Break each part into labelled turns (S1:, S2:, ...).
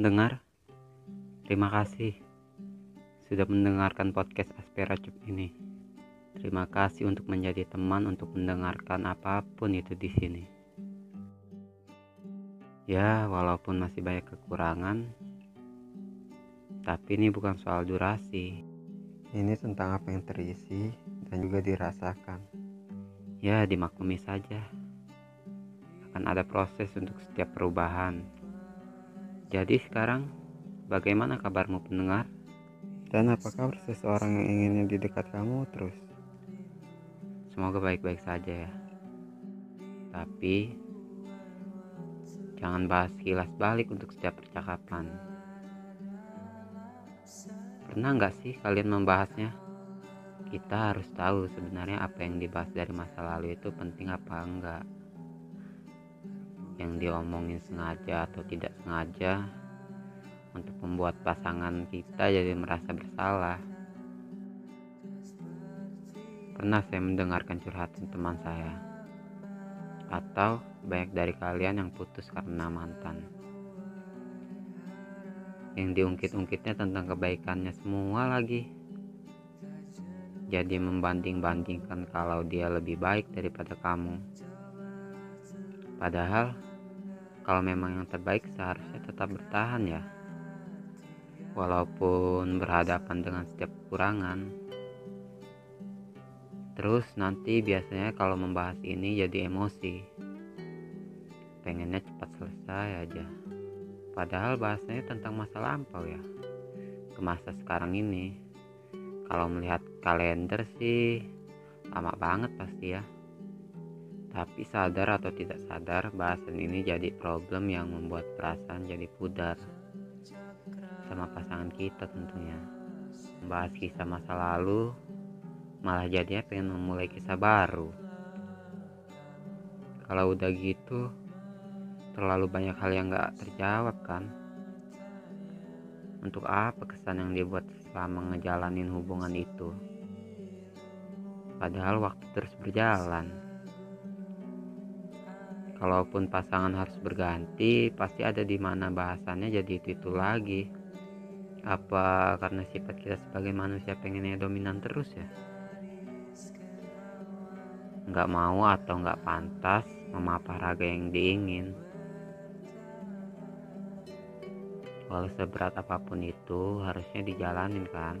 S1: pendengar, terima kasih sudah mendengarkan podcast Aspera Cup ini. Terima kasih untuk menjadi teman untuk mendengarkan apa pun itu di sini. Ya, walaupun masih banyak kekurangan, tapi ini bukan soal durasi.
S2: Ini tentang apa yang terisi dan juga dirasakan.
S1: Ya, dimaklumi saja. Akan ada proses untuk setiap perubahan. Jadi sekarang, bagaimana kabarmu pendengar?
S2: Dan apa kabar seseorang yang inginnya di dekat kamu terus?
S1: Semoga baik-baik saja ya. Tapi jangan bahas kilas balik untuk setiap percakapan. Pernah nggak sih kalian membahasnya? Kita harus tahu sebenarnya apa yang dibahas dari masa lalu itu penting apa enggak. Yang diomongin sengaja atau tidak sengaja untuk membuat pasangan kita jadi merasa bersalah. Pernah saya mendengarkan curhatan teman saya, atau banyak dari kalian yang putus karena mantan. Yang diungkit-ungkitnya tentang kebaikannya semua lagi. Jadi membanding-bandingkan kalau dia lebih baik daripada kamu. Padahal kalau memang yang terbaik seharusnya tetap bertahan ya walaupun berhadapan dengan setiap kekurangan terus nanti biasanya kalau membahas ini jadi emosi pengennya cepat selesai aja Padahal bahasanya tentang masa lampau ya. Ke masa sekarang ini. Kalau melihat kalender sih lama banget pasti ya. Tapi sadar atau tidak sadar bahasan ini jadi problem yang membuat perasaan jadi pudar. Sama pasangan kita tentunya. Membahas kisah masa lalu malah jadinya pengen memulai kisah baru. Kalau udah gitu, terlalu banyak hal yang gak terjawab kan untuk apa kesan yang dibuat selama ngejalanin hubungan itu padahal waktu terus berjalan kalaupun pasangan harus berganti pasti ada di mana bahasannya jadi itu itu lagi. Apa karena sifat kita sebagai manusia pengennya dominan terus ya? Nggak mau atau nggak pantas memapah raga yang diingin. Walau seberat apa pun itu harusnya dijalanin kan?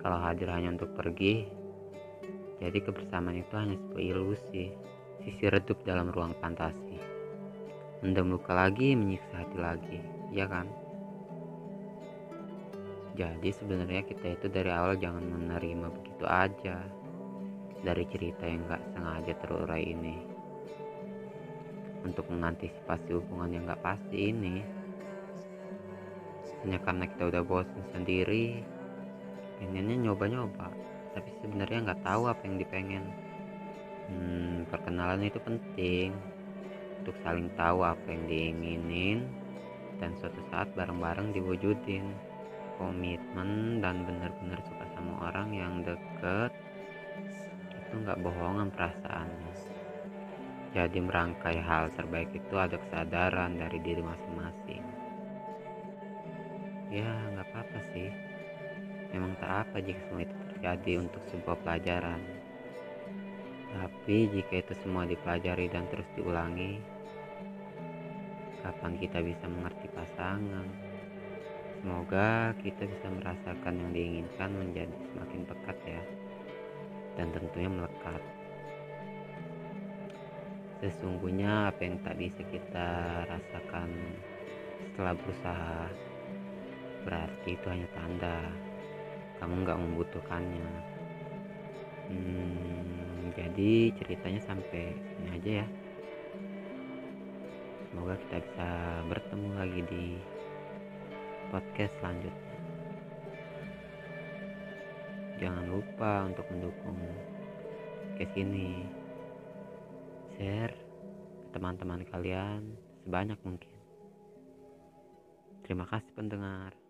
S1: Kalau hadir hanya untuk pergi jadi kebersamaan itu hanya sebuah ilusi sisi redup dalam ruang fantasi. Mendem luka lagi menyiksa hati lagi ya kan? Jadi sebenarnya kita itu dari awal jangan menerima begitu aja dari cerita yang gak sengaja terurai ini. Untuk mengantisipasi hubungan yang gak pasti ini hanya karena kita udah bosan sendiri pengennya nyoba-nyoba tapi sebenarnya nggak tahu apa yang dipengen hmm, perkenalan itu penting untuk saling tahu apa yang diinginin dan suatu saat bareng-bareng diwujudin komitmen dan benar-benar suka sama orang yang deket itu nggak bohongan perasaannya jadi merangkai hal terbaik itu ada kesadaran dari diri masing-masing. Ya nggak apa-apa sih. Memang tak apa jika semua itu terjadi untuk sebuah pelajaran. Tapi jika itu semua dipelajari dan terus diulangi, kapan kita bisa mengerti pasangan? Semoga kita bisa merasakan yang diinginkan menjadi semakin pekat ya, dan tentunya melekat. Sesungguhnya apa yang tak bisa kita rasakan setelah berusaha berarti itu hanya tanda kamu nggak membutuhkannya. Hmm, jadi ceritanya sampai ini aja ya. Semoga kita bisa bertemu lagi di podcast selanjutnya. Jangan lupa untuk mendukung podcast ini share ke teman-teman kalian sebanyak mungkin. Terima kasih pendengar.